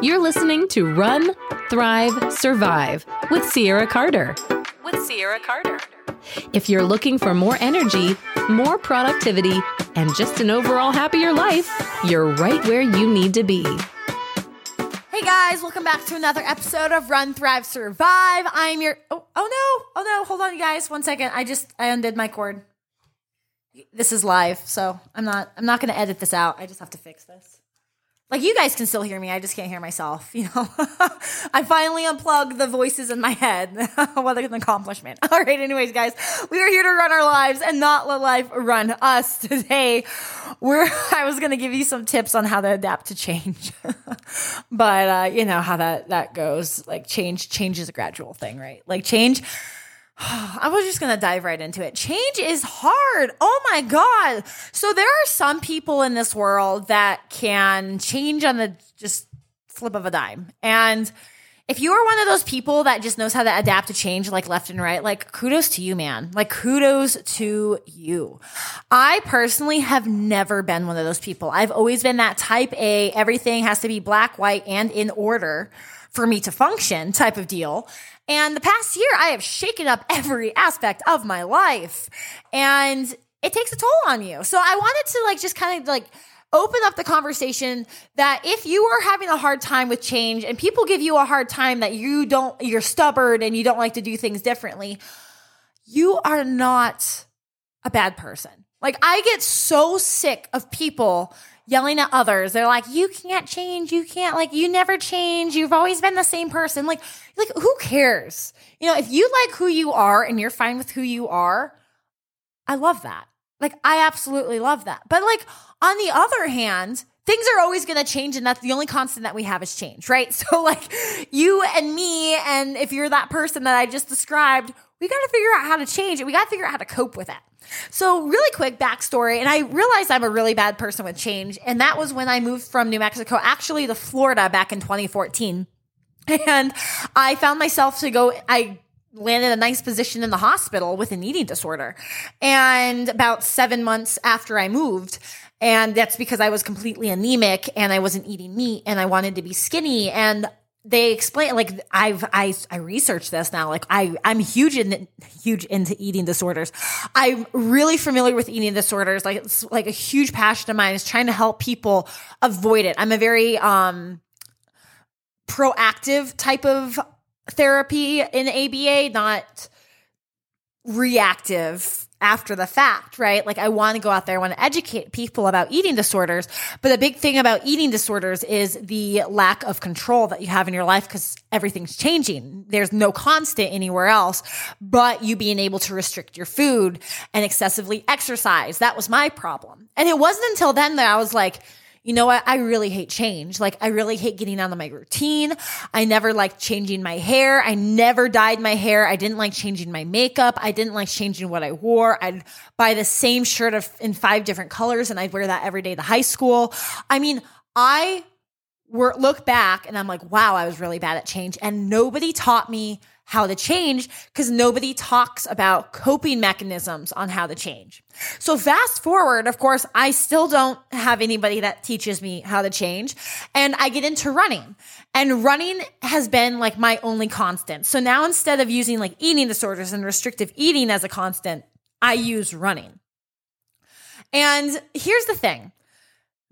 You're listening to Run, Thrive, Survive with Ciara Carter. With Ciara Carter. If you're looking for more energy, more productivity, and just an overall happier life, you're right where you need to be. Hey guys, welcome back to another episode of Run, Thrive, Survive. I'm your oh, oh no, oh no, hold on, you guys, one second. I just I undid my cord. This is live, so I'm not I'm not gonna edit this out. I just have to fix this. Like you guys can still hear me, I just can't hear myself. You know, I finally unplugged the voices in my head. what an accomplishment! All right, anyways, guys, we are here to run our lives and not let life run us. Today, we're I was gonna give you some tips on how to adapt to change, but uh, you know how that that goes. Like change, change is a gradual thing, right? Like change I was just going to dive right into it. Change is hard. Oh my God. So there are some people in this world that can change on the just flip of a dime. And if you are one of those people that just knows how to adapt to change like left and right, like kudos to you, man. Like kudos to you. I personally have never been one of those people. I've always been that type A, everything has to be black, white, and in order for me to function type of deal. And the past year, I have shaken up every aspect of my life. And it takes a toll on you. So I wanted to like just kind of like open up the conversation that if you are having a hard time with change and people give you a hard time that you don't, you're stubborn and you don't like to do things differently, you are not a bad person. Like I get so sick of people yelling at others. They're like, you can't change. You can't like, you never change. You've always been the same person. Like, like who cares? You know, if you like who you are and you're fine with who you are, I love that. Like, I absolutely love that. But like, on the other hand, things are always going to change and that's the only constant that we have is change, right? So like you and me, and if you're that person that I just described, we got to figure out how to change it. We got to figure out how to cope with it. So, really quick backstory, and I realized I'm a really bad person with change, and that was when I moved from New Mexico, actually to Florida back in 2014. And I found myself to go, I landed a nice position in the hospital with an eating disorder. And about seven months after I moved, and that's because I was completely anemic and I wasn't eating meat and I wanted to be skinny. And they explain like I've I I researched this now. Like I I'm huge in huge into eating disorders. I'm really familiar with eating disorders. Like it's like a huge passion of mine is trying to help people avoid it. I'm a very um proactive type of therapy in ABA, not reactive after the fact, right? Like I want to go out there, I want to educate people about eating disorders. But the big thing about eating disorders is the lack of control that you have in your life because everything's changing. There's no constant anywhere else, but you being able to restrict your food and excessively exercise. That was my problem. And it wasn't until then that I was like, you know what? I really hate change. Like, I really hate getting out of my routine. I never liked changing my hair. I never dyed my hair. I didn't like changing my makeup. I didn't like changing what I wore. I'd buy the same shirt of, in five different colors and I'd wear that every day to high school. I mean, I were, look back and I'm like, wow, I was really bad at change. And nobody taught me how to change because nobody talks about coping mechanisms on how to change. So fast forward, of course, I still don't have anybody that teaches me how to change and I get into running and running has been like my only constant. So now instead of using like eating disorders and restrictive eating as a constant, I use running. And here's the thing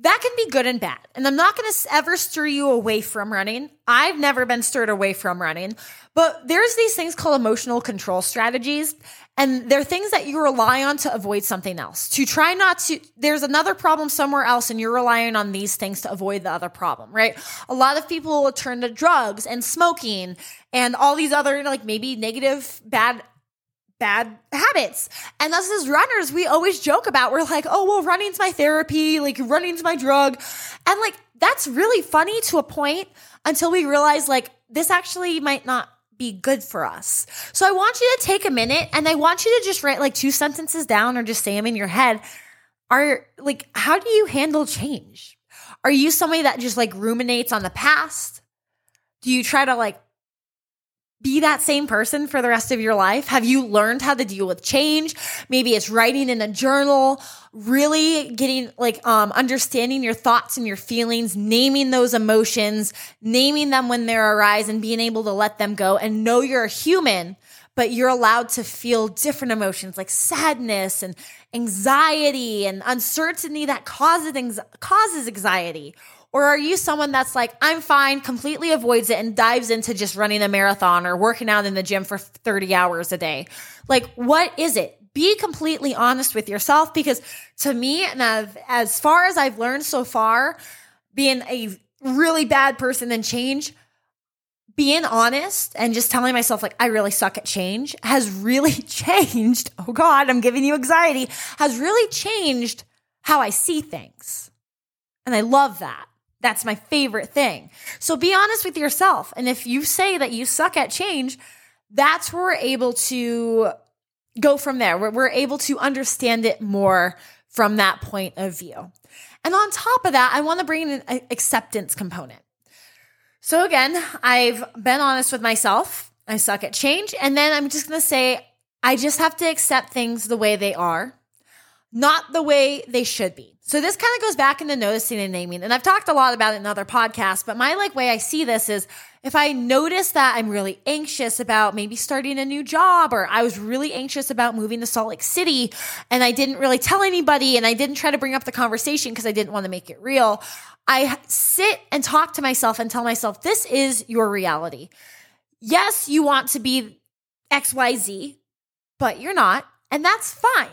that can be good and bad. And I'm not going to ever steer you away from running. I've never been stirred away from running, but there's these things called emotional control strategies. And they're things that you rely on to avoid something else, to try not to, there's another problem somewhere else and you're relying on these things to avoid the other problem, right? A lot of people will turn to drugs and smoking and all these other, like maybe negative, bad bad habits. And us as runners, we always joke about, we're like, oh, well, running's my therapy, like running's my drug. And like, that's really funny to a point until we realize like this actually might not be good for us. So I want you to take a minute and I want you to just write like two sentences down or just say them in your head. Are like, how do you handle change? Are you somebody that just like ruminates on the past? Do you try to like be that same person for the rest of your life? Have you learned how to deal with change? Maybe it's writing in a journal, really getting like um understanding your thoughts and your feelings, naming those emotions, naming them when they arise and being able to let them go and know you're a human, but you're allowed to feel different emotions like sadness and anxiety and uncertainty that causes causes anxiety or are you someone that's like, I'm fine, completely avoids it and dives into just running a marathon or working out in the gym for 30 hours a day? Like, what is it? Be completely honest with yourself because to me, and as far as I've learned so far, being a really bad person and change, being honest and just telling myself like I really suck at change has really changed. Oh God, I'm giving you anxiety. Has really changed how I see things. And I love that. That's my favorite thing. So be honest with yourself. And if you say that you suck at change, that's where we're able to go from there. We're, we're able to understand it more from that point of view. And on top of that, I want to bring in an acceptance component. So again, I've been honest with myself. I suck at change. And then I'm just going to say, I just have to accept things the way they are, not the way they should be. So this kind of goes back into noticing and naming. And I've talked a lot about it in other podcasts, but my like way I see this is if I notice that I'm really anxious about maybe starting a new job or I was really anxious about moving to Salt Lake City and I didn't really tell anybody and I didn't try to bring up the conversation because I didn't want to make it real. I sit and talk to myself and tell myself, this is your reality. Yes, you want to be XYZ, but you're not. And that's fine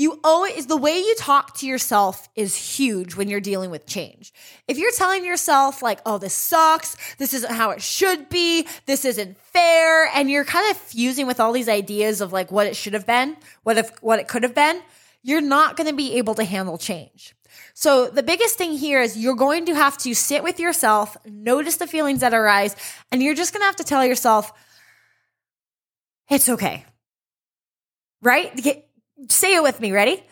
you always the way you talk to yourself is huge when you're dealing with change. If you're telling yourself like, "Oh, this sucks. This isn't how it should be. This isn't fair." And you're kind of fusing with all these ideas of like what it should have been, what if what it could have been, you're not going to be able to handle change. So the biggest thing here is you're going to have to sit with yourself, notice the feelings that arise, and you're just going to have to tell yourself, it's okay. Right? Say it with me. Ready?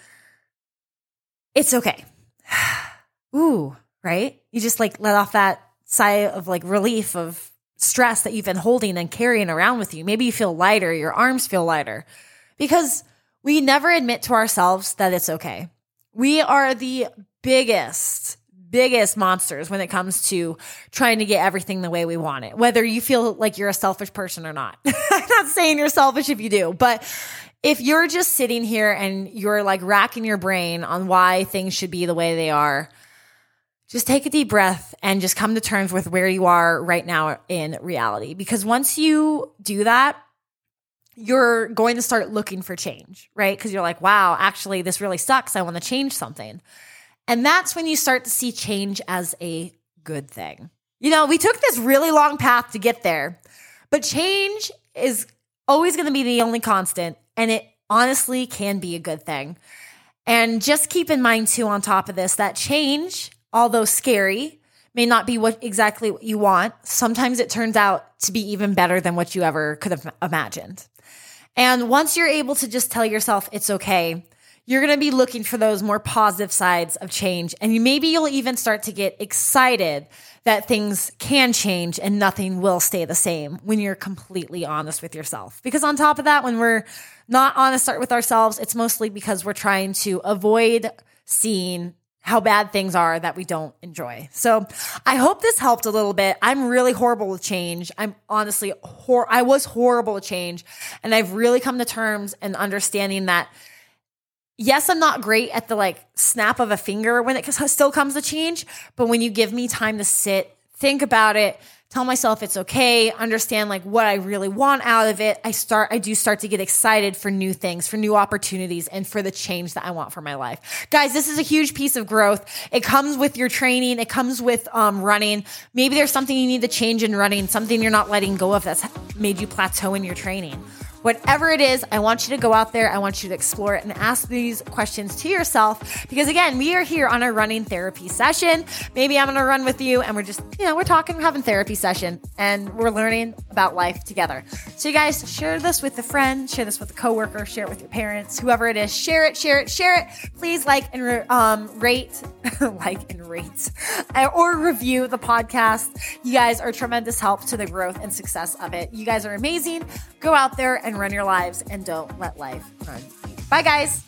It's okay. Ooh, right? You just like let off that sigh of like relief of stress that you've been holding and carrying around with you. Maybe you feel lighter, your arms feel lighter because we never admit to ourselves that it's okay. We are the biggest, biggest monsters when it comes to trying to get everything the way we want it, whether you feel like you're a selfish person or not. I'm not saying you're selfish if you do, but if you're just sitting here and you're like racking your brain on why things should be the way they are, just take a deep breath and just come to terms with where you are right now in reality. Because once you do that, you're going to start looking for change, right? Because you're like, wow, actually, this really sucks. I want to change something. And that's when you start to see change as a good thing. You know, we took this really long path to get there, but change is always going to be the only constant. And it honestly can be a good thing. And just keep in mind, too, on top of this, that change, although scary, may not be what exactly what you want. Sometimes it turns out to be even better than what you ever could have imagined. And once you're able to just tell yourself it's okay, you're going to be looking for those more positive sides of change. And maybe you'll even start to get excited that things can change and nothing will stay the same when you're completely honest with yourself. Because on top of that, when we're not honest with ourselves, it's mostly because we're trying to avoid seeing how bad things are that we don't enjoy. So I hope this helped a little bit. I'm really horrible with change. I'm honestly, hor- I was horrible with change. And I've really come to terms and understanding that yes, I'm not great at the like snap of a finger when it still comes to change, but when you give me time to sit, think about it, tell myself it's okay, understand like what I really want out of it, I start I do start to get excited for new things, for new opportunities and for the change that I want for my life. Guys, this is a huge piece of growth. It comes with your training, it comes with um, running. Maybe there's something you need to change in running, something you're not letting go of that's made you plateau in your training Whatever it is, I want you to go out there. I want you to explore it and ask these questions to yourself because, again, we are here on a running therapy session. Maybe I'm going to run with you and we're just, you know, we're talking, we're having therapy session and we're learning about life together. So, you guys, share this with a friend, share this with a coworker, share it with your parents, whoever it is. Share it, share it, share it. Please like and um, rate, like and rate, uh, or review the podcast. You guys are tremendous help to the growth and success of it. You guys are amazing. Go out there and run your lives and don't let life run you. Bye, guys.